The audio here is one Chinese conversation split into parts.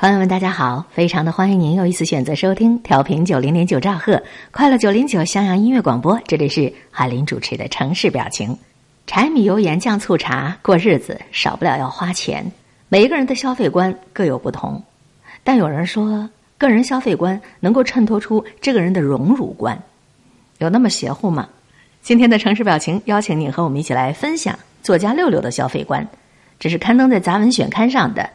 朋友们，大家好！非常的欢迎您又一次选择收听调频九零点九兆赫快乐九零九襄阳音乐广播，这里是海林主持的城市表情。柴米油盐酱醋茶，过日子少不了要花钱。每一个人的消费观各有不同，但有人说，个人消费观能够衬托出这个人的荣辱观，有那么邪乎吗？今天的城市表情邀请你和我们一起来分享作家六六的消费观，这是刊登在《杂文选刊》上的。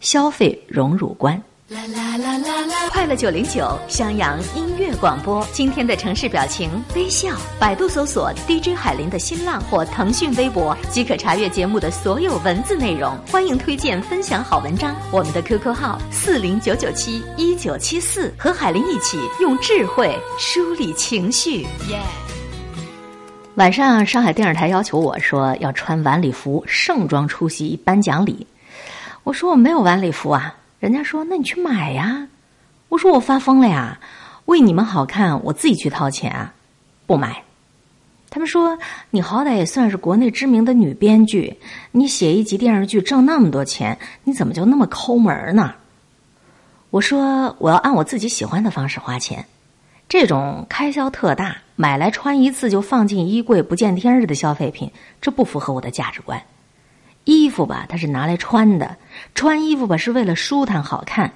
消费荣辱观，啦啦啦啦啦快乐九零九襄阳音乐广播。今天的城市表情微笑，百度搜索 DJ 海林的新浪或腾讯微博即可查阅节目的所有文字内容。欢迎推荐分享好文章，我们的 QQ 号四零九九七一九七四，和海林一起用智慧梳理情绪。晚上，上海电视台要求我说要穿晚礼服盛装出席颁奖礼。我说我没有晚礼服啊，人家说那你去买呀。我说我发疯了呀，为你们好看，我自己去掏钱啊，不买。他们说你好歹也算是国内知名的女编剧，你写一集电视剧挣那么多钱，你怎么就那么抠门呢？我说我要按我自己喜欢的方式花钱，这种开销特大，买来穿一次就放进衣柜不见天日的消费品，这不符合我的价值观。衣服吧，它是拿来穿的；穿衣服吧，是为了舒坦好看。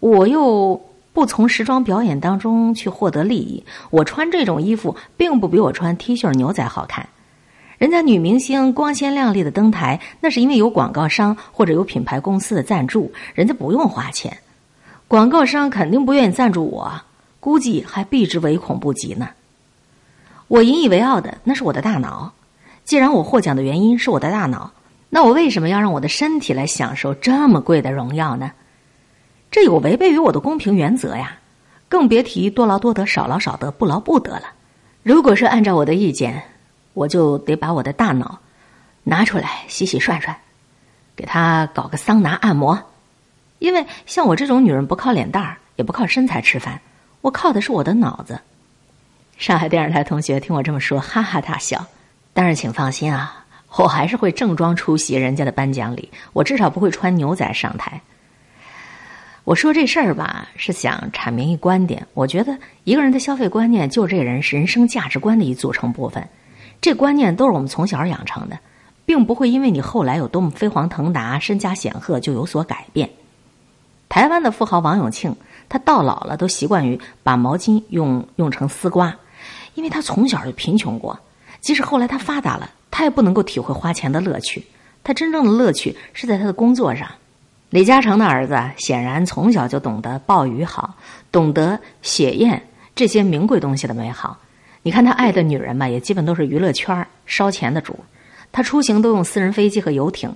我又不从时装表演当中去获得利益，我穿这种衣服并不比我穿 T 恤牛仔好看。人家女明星光鲜亮丽的登台，那是因为有广告商或者有品牌公司的赞助，人家不用花钱。广告商肯定不愿意赞助我，估计还避之唯恐不及呢。我引以为傲的那是我的大脑。既然我获奖的原因是我的大脑。那我为什么要让我的身体来享受这么贵的荣耀呢？这有违背于我的公平原则呀！更别提多劳多得、少劳少得、不劳不得了。如果是按照我的意见，我就得把我的大脑拿出来洗洗涮涮，给他搞个桑拿按摩。因为像我这种女人，不靠脸蛋儿，也不靠身材吃饭，我靠的是我的脑子。上海电视台同学听我这么说，哈哈大笑。但是请放心啊。我还是会正装出席人家的颁奖礼，我至少不会穿牛仔上台。我说这事儿吧，是想阐明一观点。我觉得一个人的消费观念，就这人人生价值观的一组成部分。这观念都是我们从小养成的，并不会因为你后来有多么飞黄腾达、身家显赫就有所改变。台湾的富豪王永庆，他到老了都习惯于把毛巾用用成丝瓜，因为他从小就贫穷过，即使后来他发达了。他也不能够体会花钱的乐趣，他真正的乐趣是在他的工作上。李嘉诚的儿子显然从小就懂得鲍鱼好，懂得血燕这些名贵东西的美好。你看他爱的女人嘛，也基本都是娱乐圈烧钱的主。他出行都用私人飞机和游艇，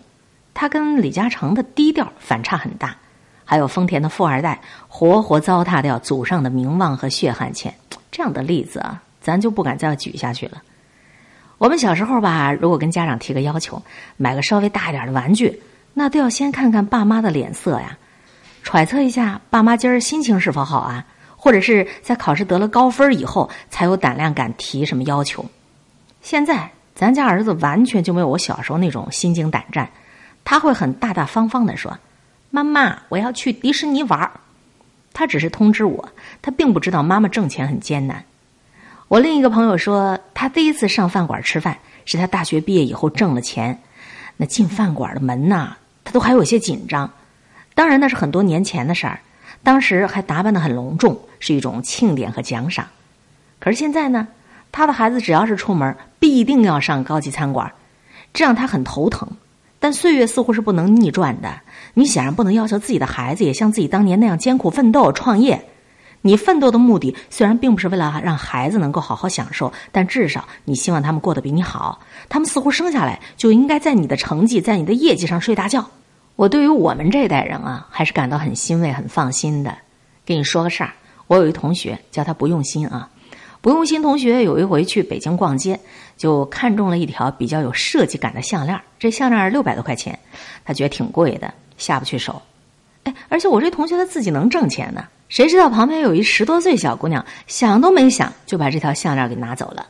他跟李嘉诚的低调反差很大。还有丰田的富二代，活活糟蹋掉祖上的名望和血汗钱，这样的例子啊，咱就不敢再举下去了。我们小时候吧，如果跟家长提个要求，买个稍微大一点的玩具，那都要先看看爸妈的脸色呀，揣测一下爸妈今儿心情是否好啊，或者是在考试得了高分以后，才有胆量敢提什么要求。现在咱家儿子完全就没有我小时候那种心惊胆战，他会很大大方方的说：“妈妈，我要去迪士尼玩儿。”他只是通知我，他并不知道妈妈挣钱很艰难。我另一个朋友说，他第一次上饭馆吃饭是他大学毕业以后挣了钱，那进饭馆的门呐，他都还有些紧张。当然那是很多年前的事儿，当时还打扮的很隆重，是一种庆典和奖赏。可是现在呢，他的孩子只要是出门，必定要上高级餐馆，这让他很头疼。但岁月似乎是不能逆转的，你显然不能要求自己的孩子也像自己当年那样艰苦奋斗创业。你奋斗的目的虽然并不是为了让孩子能够好好享受，但至少你希望他们过得比你好。他们似乎生下来就应该在你的成绩、在你的业绩上睡大觉。我对于我们这代人啊，还是感到很欣慰、很放心的。跟你说个事儿，我有一同学叫他不用心啊，不用心同学有一回去北京逛街，就看中了一条比较有设计感的项链。这项链六百多块钱，他觉得挺贵的，下不去手。哎，而且我这同学他自己能挣钱呢。谁知道旁边有一十多岁小姑娘，想都没想就把这条项链给拿走了。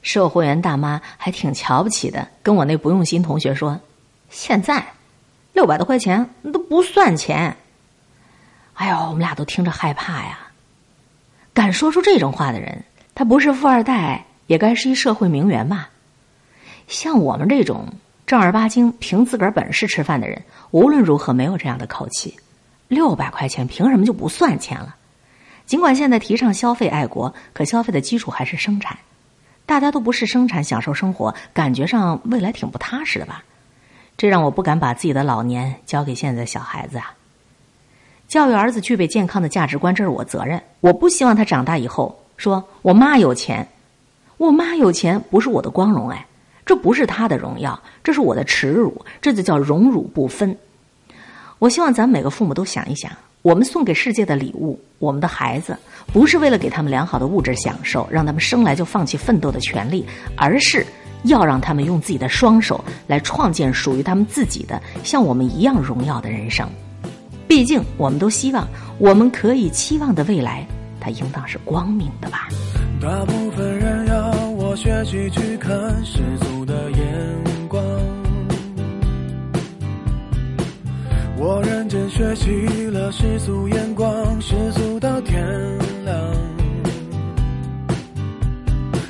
售货员大妈还挺瞧不起的，跟我那不用心同学说：“现在六百多块钱都不算钱。”哎呦，我们俩都听着害怕呀。敢说出这种话的人，他不是富二代，也该是一社会名媛吧？像我们这种正儿八经凭自个儿本事吃饭的人，无论如何没有这样的口气。六百块钱凭什么就不算钱了？尽管现在提倡消费爱国，可消费的基础还是生产。大家都不是生产享受生活，感觉上未来挺不踏实的吧？这让我不敢把自己的老年交给现在的小孩子啊。教育儿子具备健康的价值观，这是我责任。我不希望他长大以后说我妈有钱，我妈有钱不是我的光荣哎，这不是他的荣耀，这是我的耻辱，这就叫荣辱不分。我希望咱每个父母都想一想。我们送给世界的礼物，我们的孩子不是为了给他们良好的物质享受，让他们生来就放弃奋斗的权利，而是要让他们用自己的双手来创建属于他们自己的像我们一样荣耀的人生。毕竟，我们都希望我们可以期望的未来，它应当是光明的吧。大部分人我学习去看世俗的眼光。我认真学习了世俗眼光，世俗到天亮。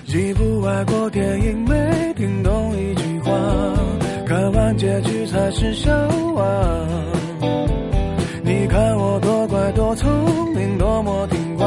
一部外国电影没听懂一句话，看完结局才是笑话。你看我多乖多聪明，多么听话，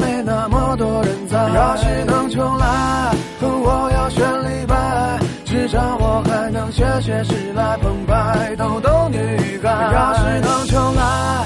要是能重来，我要选李白，至少我还能写写诗来澎湃逗逗女孩。要是能重来，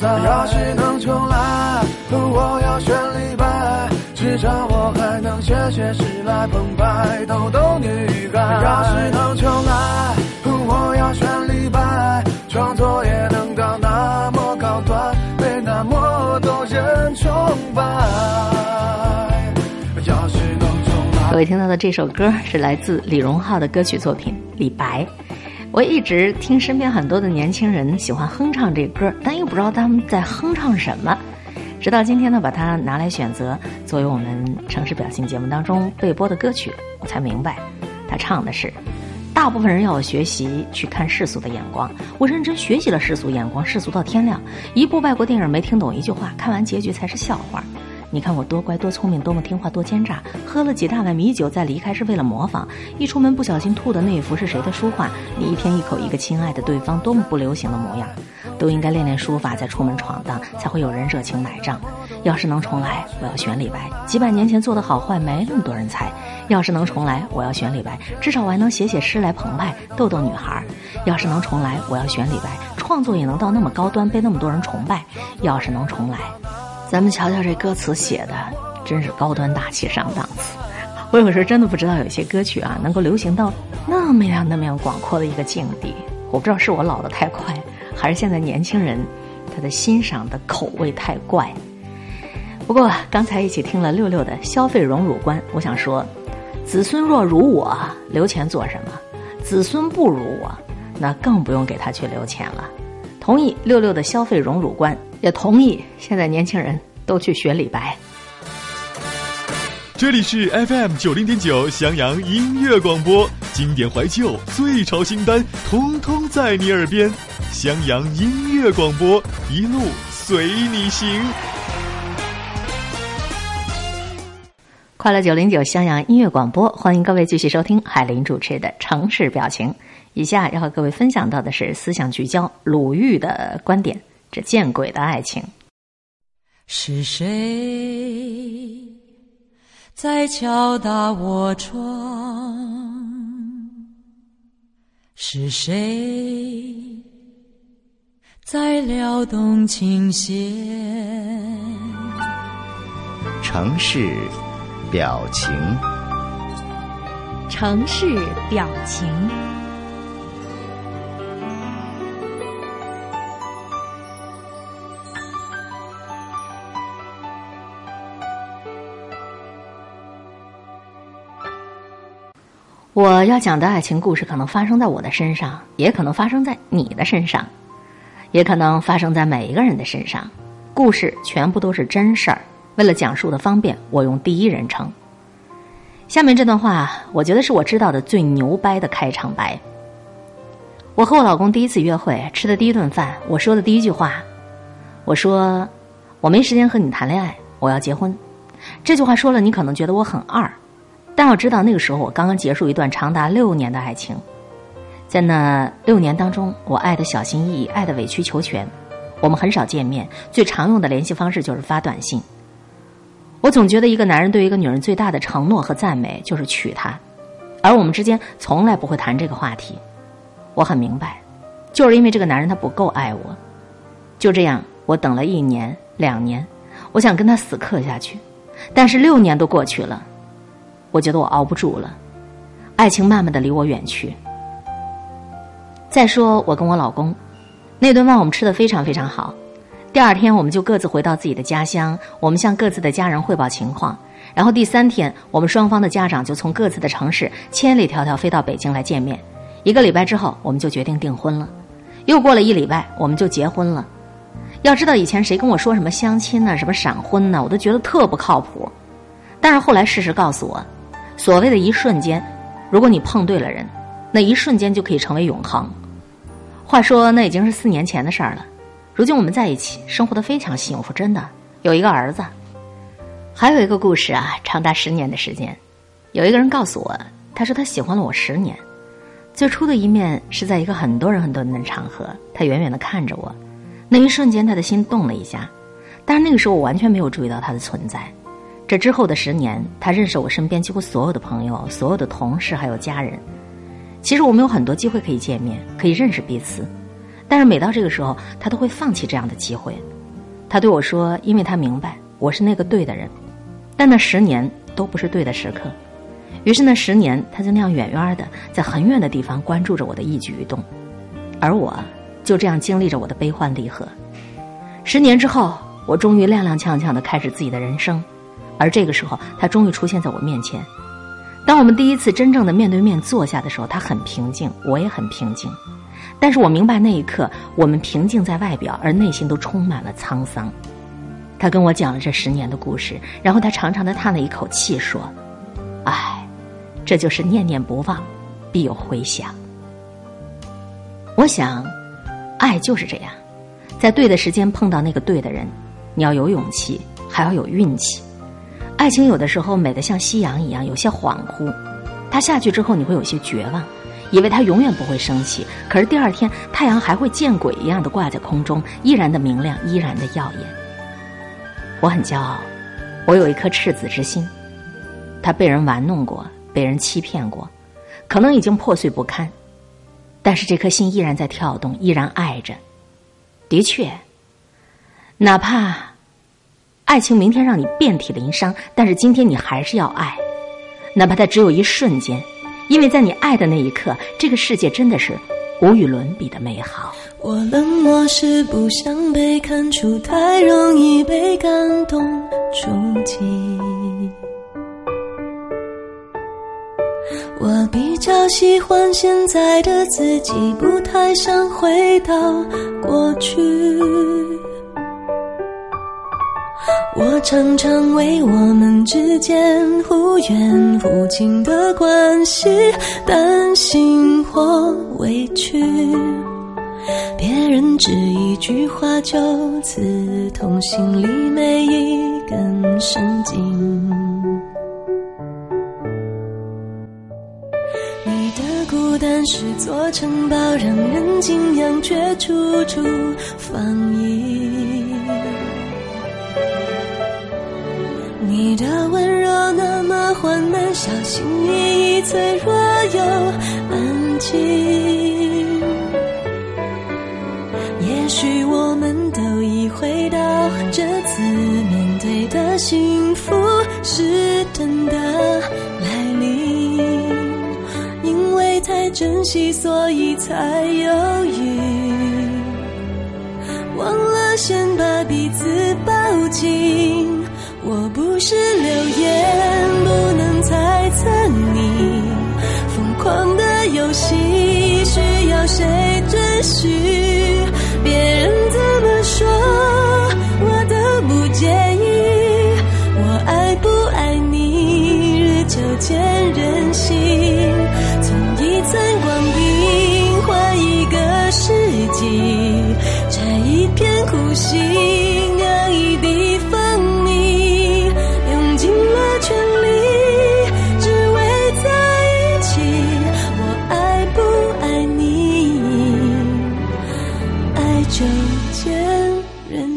在。要是能重来，我要选李白，至少我还能写写诗来澎湃逗逗女孩。要是能重来，我要选李白，创作也能到那么高端，被那么多人崇拜。要是能重来。各位听到的这首歌是来自李荣浩的歌曲作品《李白》。我一直听身边很多的年轻人喜欢哼唱这歌，但又不知道他们在哼唱什么。直到今天呢，把它拿来选择作为我们城市表情节目当中被播的歌曲，我才明白，他唱的是：大部分人要我学习去看世俗的眼光，我认真学习了世俗眼光，世俗到天亮。一部外国电影没听懂一句话，看完结局才是笑话。你看我多乖多聪明，多么听话多奸诈，喝了几大碗米酒再离开是为了模仿。一出门不小心吐的那一幅是谁的书画？你一天一口一个亲爱的对方，多么不流行的模样。都应该练练书法再出门闯荡，才会有人热情买账。要是能重来，我要选李白。几百年前做的好坏没那么多人猜。要是能重来，我要选李白，至少我还能写写诗来澎湃逗逗女孩。要是能重来，我要选李白，创作也能到那么高端，被那么多人崇拜。要是能重来。咱们瞧瞧这歌词写的，真是高端大气上档次。我有时候真的不知道，有些歌曲啊，能够流行到那么样、那么样广阔的一个境地。我不知道是我老的太快，还是现在年轻人他的欣赏的口味太怪。不过刚才一起听了六六的消费荣辱观，我想说，子孙若如我，留钱做什么？子孙不如我，那更不用给他去留钱了。同意六六的消费荣辱观，也同意现在年轻人都去学李白。这里是 FM 九零点九襄阳音乐广播，经典怀旧、最潮新单，通通在你耳边。襄阳音乐广播，一路随你行。快乐九零九襄阳音乐广播，欢迎各位继续收听海林主持的《城市表情》。以下要和各位分享到的是思想聚焦鲁豫的观点：这见鬼的爱情。是谁？在敲打我窗，是谁在撩动琴弦？城市表情，城市表情。我要讲的爱情故事，可能发生在我的身上，也可能发生在你的身上，也可能发生在每一个人的身上。故事全部都是真事儿。为了讲述的方便，我用第一人称。下面这段话，我觉得是我知道的最牛掰的开场白。我和我老公第一次约会，吃的第一顿饭，我说的第一句话，我说：“我没时间和你谈恋爱，我要结婚。”这句话说了，你可能觉得我很二。但要知道，那个时候我刚刚结束一段长达六年的爱情，在那六年当中，我爱的小心翼翼，爱的委曲求全。我们很少见面，最常用的联系方式就是发短信。我总觉得，一个男人对一个女人最大的承诺和赞美就是娶她，而我们之间从来不会谈这个话题。我很明白，就是因为这个男人他不够爱我。就这样，我等了一年、两年，我想跟他死磕下去，但是六年都过去了。我觉得我熬不住了，爱情慢慢的离我远去。再说我跟我老公，那顿饭我们吃的非常非常好。第二天我们就各自回到自己的家乡，我们向各自的家人汇报情况。然后第三天，我们双方的家长就从各自的城市千里迢迢飞到北京来见面。一个礼拜之后，我们就决定订婚了。又过了一礼拜，我们就结婚了。要知道以前谁跟我说什么相亲呢，什么闪婚呢，我都觉得特不靠谱。但是后来事实告诉我。所谓的一瞬间，如果你碰对了人，那一瞬间就可以成为永恒。话说，那已经是四年前的事儿了。如今我们在一起，生活的非常幸福，真的有一个儿子。还有一个故事啊，长达十年的时间，有一个人告诉我，他说他喜欢了我十年。最初的一面是在一个很多人很多人的场合，他远远的看着我，那一瞬间他的心动了一下，但是那个时候我完全没有注意到他的存在。这之后的十年，他认识我身边几乎所有的朋友、所有的同事还有家人。其实我们有很多机会可以见面，可以认识彼此，但是每到这个时候，他都会放弃这样的机会。他对我说：“因为他明白我是那个对的人。”但那十年都不是对的时刻。于是那十年，他就那样远远的在很远的地方关注着我的一举一动，而我就这样经历着我的悲欢离合。十年之后，我终于踉踉跄跄的开始自己的人生。而这个时候，他终于出现在我面前。当我们第一次真正的面对面坐下的时候，他很平静，我也很平静。但是我明白那一刻，我们平静在外表，而内心都充满了沧桑。他跟我讲了这十年的故事，然后他长长的叹了一口气，说：“唉，这就是念念不忘，必有回响。”我想，爱就是这样，在对的时间碰到那个对的人，你要有勇气，还要有运气。爱情有的时候美得像夕阳一样，有些恍惚。它下去之后，你会有些绝望，以为它永远不会升起。可是第二天，太阳还会见鬼一样的挂在空中，依然的明亮，依然的耀眼。我很骄傲，我有一颗赤子之心。它被人玩弄过，被人欺骗过，可能已经破碎不堪，但是这颗心依然在跳动，依然爱着。的确，哪怕。爱情明天让你遍体鳞伤，但是今天你还是要爱，哪怕它只有一瞬间，因为在你爱的那一刻，这个世界真的是无与伦比的美好。我冷漠是不想被看出，太容易被感动触及。我比较喜欢现在的自己，不太想回到过去。常常为我们之间忽远忽近的关系担心或委屈，别人只一句话就刺痛心里每一根神经。你的孤单是座城堡，让人敬仰，却处处防御。你的温柔那么缓慢，小心翼翼，脆弱又安静。也许我们都已回到这次面对的幸福是真的来临，因为太珍惜，所以才犹豫，忘了先把彼此抱紧。是流言，不能猜测你疯狂的游戏需要谁准许？别人怎么说，我都不介意。我爱不爱你，日久见人心。从一寸光阴换一个世纪，摘一片苦心，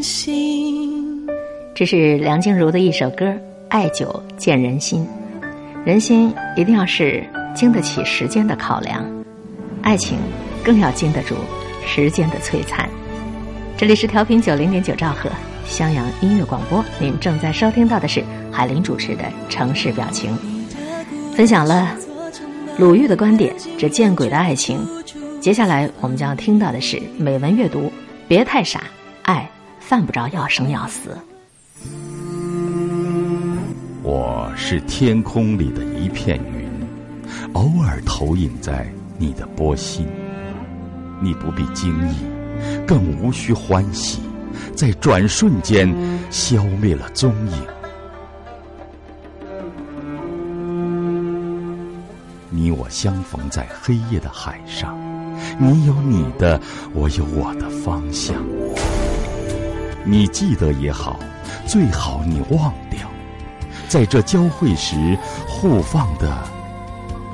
心。这是梁静茹的一首歌《爱久见人心》，人心一定要是经得起时间的考量，爱情更要经得住时间的摧残。这里是调频九零点九兆赫襄阳音乐广播，您正在收听到的是海林主持的《城市表情》，分享了鲁豫的观点，这见鬼的爱情。接下来我们将要听到的是美文阅读，别太傻，爱犯不着要生要死。我是天空里的一片云，偶尔投影在你的波心。你不必惊异，更无需欢喜，在转瞬间消灭了踪影。你我相逢在黑夜的海上，你有你的，我有我的方向。你记得也好，最好你忘掉。在这交汇时互放的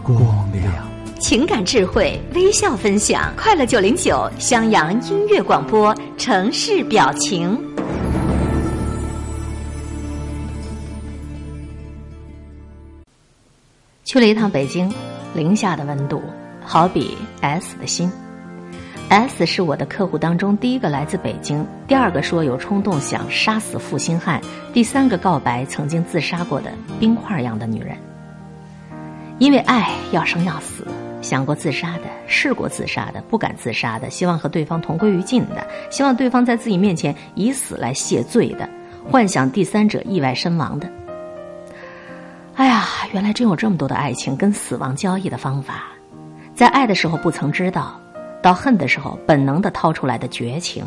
光亮。情感智慧，微笑分享，快乐九零九襄阳音乐广播，城市表情。去了一趟北京，零下的温度，好比 S 的心。S 是我的客户当中第一个来自北京，第二个说有冲动想杀死负心汉，第三个告白曾经自杀过的冰块一样的女人。因为爱要生要死，想过自杀的，试过自杀的，不敢自杀的，希望和对方同归于尽的，希望对方在自己面前以死来谢罪的，幻想第三者意外身亡的。哎呀，原来真有这么多的爱情跟死亡交易的方法，在爱的时候不曾知道，到恨的时候本能的掏出来的绝情，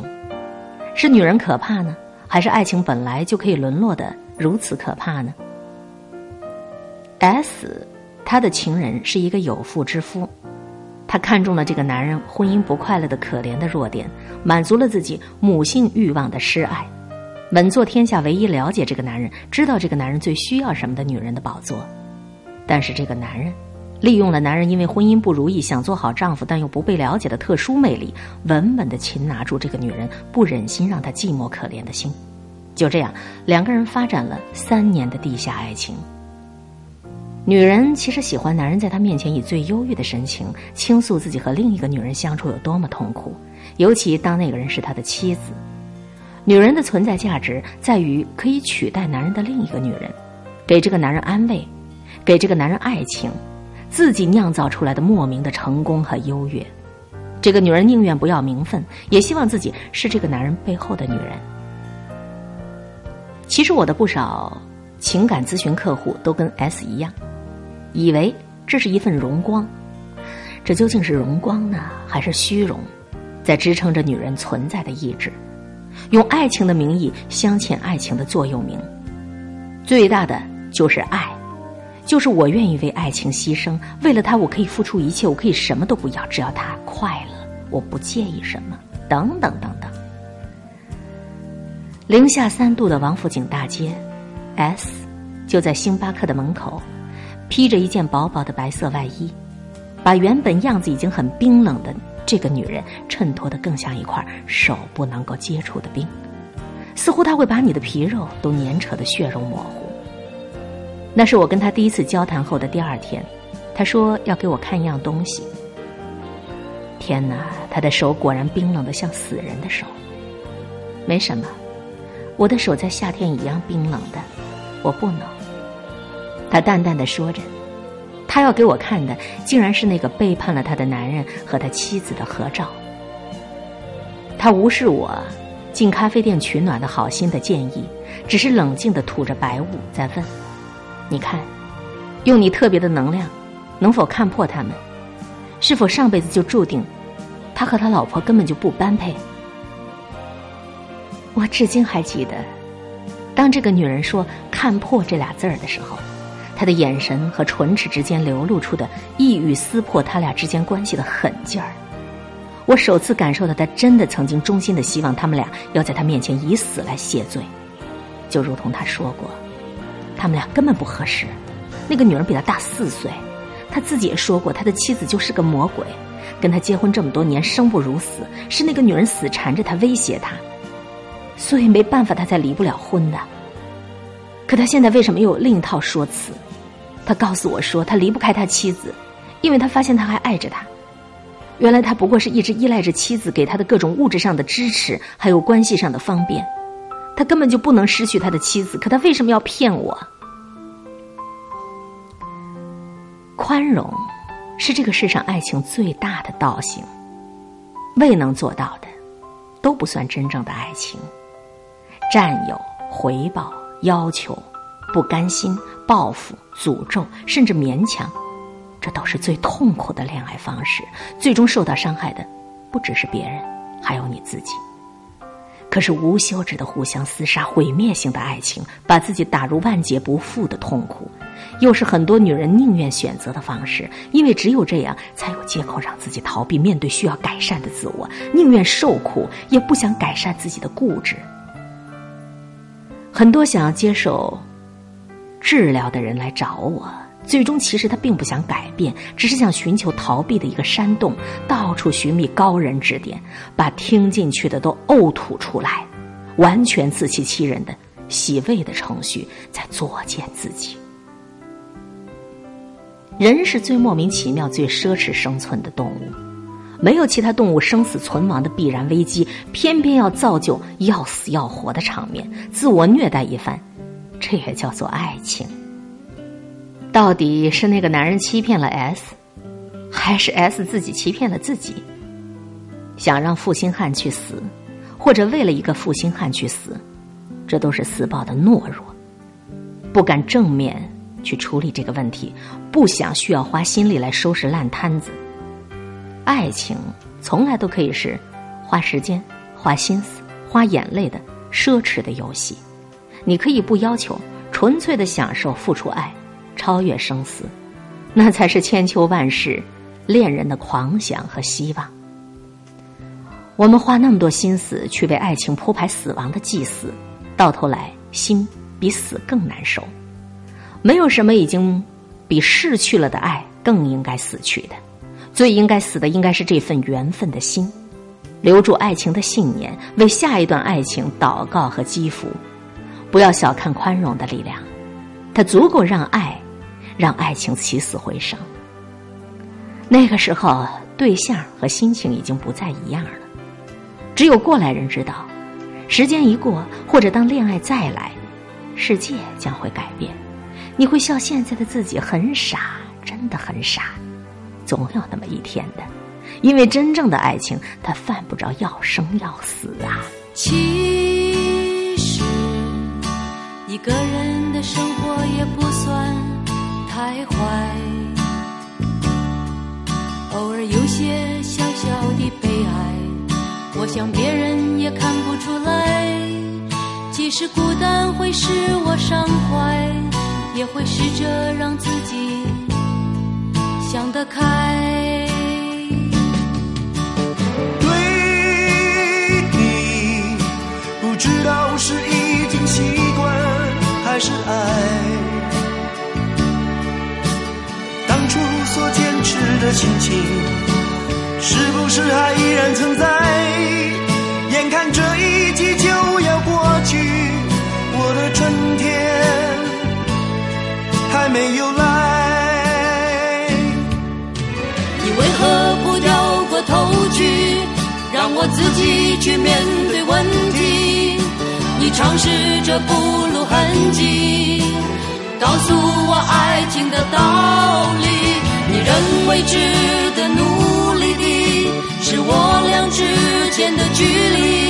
是女人可怕呢，还是爱情本来就可以沦落的如此可怕呢？S。他的情人是一个有妇之夫，他看中了这个男人婚姻不快乐的可怜的弱点，满足了自己母性欲望的失爱，稳坐天下唯一了解这个男人、知道这个男人最需要什么的女人的宝座。但是这个男人，利用了男人因为婚姻不如意想做好丈夫但又不被了解的特殊魅力，稳稳的擒拿住这个女人不忍心让她寂寞可怜的心。就这样，两个人发展了三年的地下爱情。女人其实喜欢男人在她面前以最忧郁的神情倾诉自己和另一个女人相处有多么痛苦，尤其当那个人是她的妻子。女人的存在价值在于可以取代男人的另一个女人，给这个男人安慰，给这个男人爱情，自己酿造出来的莫名的成功和优越。这个女人宁愿不要名分，也希望自己是这个男人背后的女人。其实我的不少情感咨询客户都跟 S 一样。以为这是一份荣光。这究竟是荣光呢，还是虚荣，在支撑着女人存在的意志？用爱情的名义镶嵌爱情的座右铭，最大的就是爱，就是我愿意为爱情牺牲，为了他我可以付出一切，我可以什么都不要，只要他快乐，我不介意什么，等等等等。零下三度的王府井大街，S 就在星巴克的门口，披着一件薄薄的白色外衣。把原本样子已经很冰冷的这个女人衬托得更像一块手不能够接触的冰，似乎她会把你的皮肉都粘扯的血肉模糊。那是我跟他第一次交谈后的第二天，他说要给我看一样东西。天哪，他的手果然冰冷的像死人的手。没什么，我的手在夏天一样冰冷的，我不能。他淡淡的说着。他要给我看的，竟然是那个背叛了他的男人和他妻子的合照。他无视我进咖啡店取暖的好心的建议，只是冷静的吐着白雾，在问：“你看，用你特别的能量，能否看破他们？是否上辈子就注定，他和他老婆根本就不般配？”我至今还记得，当这个女人说“看破”这俩字儿的时候。他的眼神和唇齿之间流露出的意欲撕破他俩之间关系的狠劲儿，我首次感受到他真的曾经衷心的希望他们俩要在他面前以死来谢罪，就如同他说过，他们俩根本不合适。那个女人比他大四岁，他自己也说过，他的妻子就是个魔鬼，跟他结婚这么多年生不如死，是那个女人死缠着他威胁他，所以没办法他才离不了婚的。可他现在为什么又有另一套说辞？他告诉我说，他离不开他妻子，因为他发现他还爱着他。原来他不过是一直依赖着妻子给他的各种物质上的支持，还有关系上的方便。他根本就不能失去他的妻子，可他为什么要骗我？宽容是这个世上爱情最大的道行，未能做到的，都不算真正的爱情。占有、回报、要求。不甘心、报复、诅咒，甚至勉强，这都是最痛苦的恋爱方式。最终受到伤害的，不只是别人，还有你自己。可是无休止的互相厮杀、毁灭性的爱情，把自己打入万劫不复的痛苦，又是很多女人宁愿选择的方式。因为只有这样，才有借口让自己逃避面对需要改善的自我，宁愿受苦，也不想改善自己的固执。很多想要接受。治疗的人来找我，最终其实他并不想改变，只是想寻求逃避的一个山洞，到处寻觅高人指点，把听进去的都呕吐出来，完全自欺欺人的洗胃的程序在作践自己。人是最莫名其妙、最奢侈生存的动物，没有其他动物生死存亡的必然危机，偏偏要造就要死要活的场面，自我虐待一番。这也叫做爱情。到底是那个男人欺骗了 S，还是 S 自己欺骗了自己？想让负心汉去死，或者为了一个负心汉去死，这都是死抱的懦弱，不敢正面去处理这个问题，不想需要花心力来收拾烂摊子。爱情从来都可以是花时间、花心思、花眼泪的奢侈的游戏。你可以不要求，纯粹的享受付出爱，超越生死，那才是千秋万世恋人的狂想和希望。我们花那么多心思去为爱情铺排死亡的祭祀，到头来心比死更难受。没有什么已经比逝去了的爱更应该死去的，最应该死的应该是这份缘分的心，留住爱情的信念，为下一段爱情祷告和祈福。不要小看宽容的力量，它足够让爱，让爱情起死回生。那个时候，对象和心情已经不再一样了。只有过来人知道，时间一过，或者当恋爱再来，世界将会改变。你会笑现在的自己很傻，真的很傻。总有那么一天的，因为真正的爱情，它犯不着要生要死啊。其实一个人的生活也不算太坏，偶尔有些小小的悲哀，我想别人也看不出来。即使孤单会使我伤怀，也会试着让自己想得开。对你不知道是已经习惯还是爱，当初所坚持的心情，是不是还依然存在？没有来。你为何不掉过头去，让我自己去面对问题？你尝试着不露痕迹，告诉我爱情的道理。你认为值得努力的，是我俩之间的距离。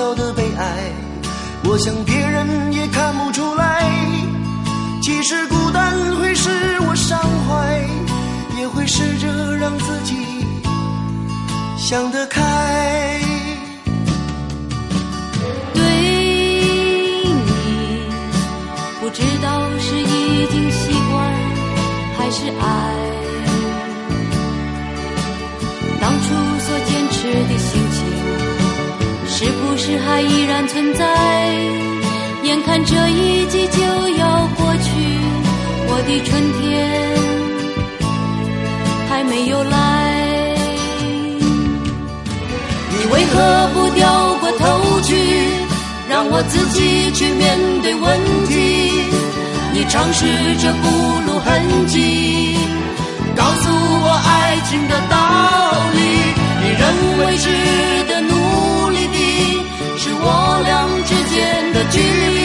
小的悲哀，我想别人也看不出来。即使孤单会使我伤怀，也会试着让自己想得开。对你，不知道是已经习惯还是爱。当初所坚持的，是不是还依然存在？眼看这一季就要过去，我的春天还没有来。你为何不掉过头去，让我自己去面对问题？你尝试着不露痕迹，告诉我爱情的道理。你认为，是 Jimmy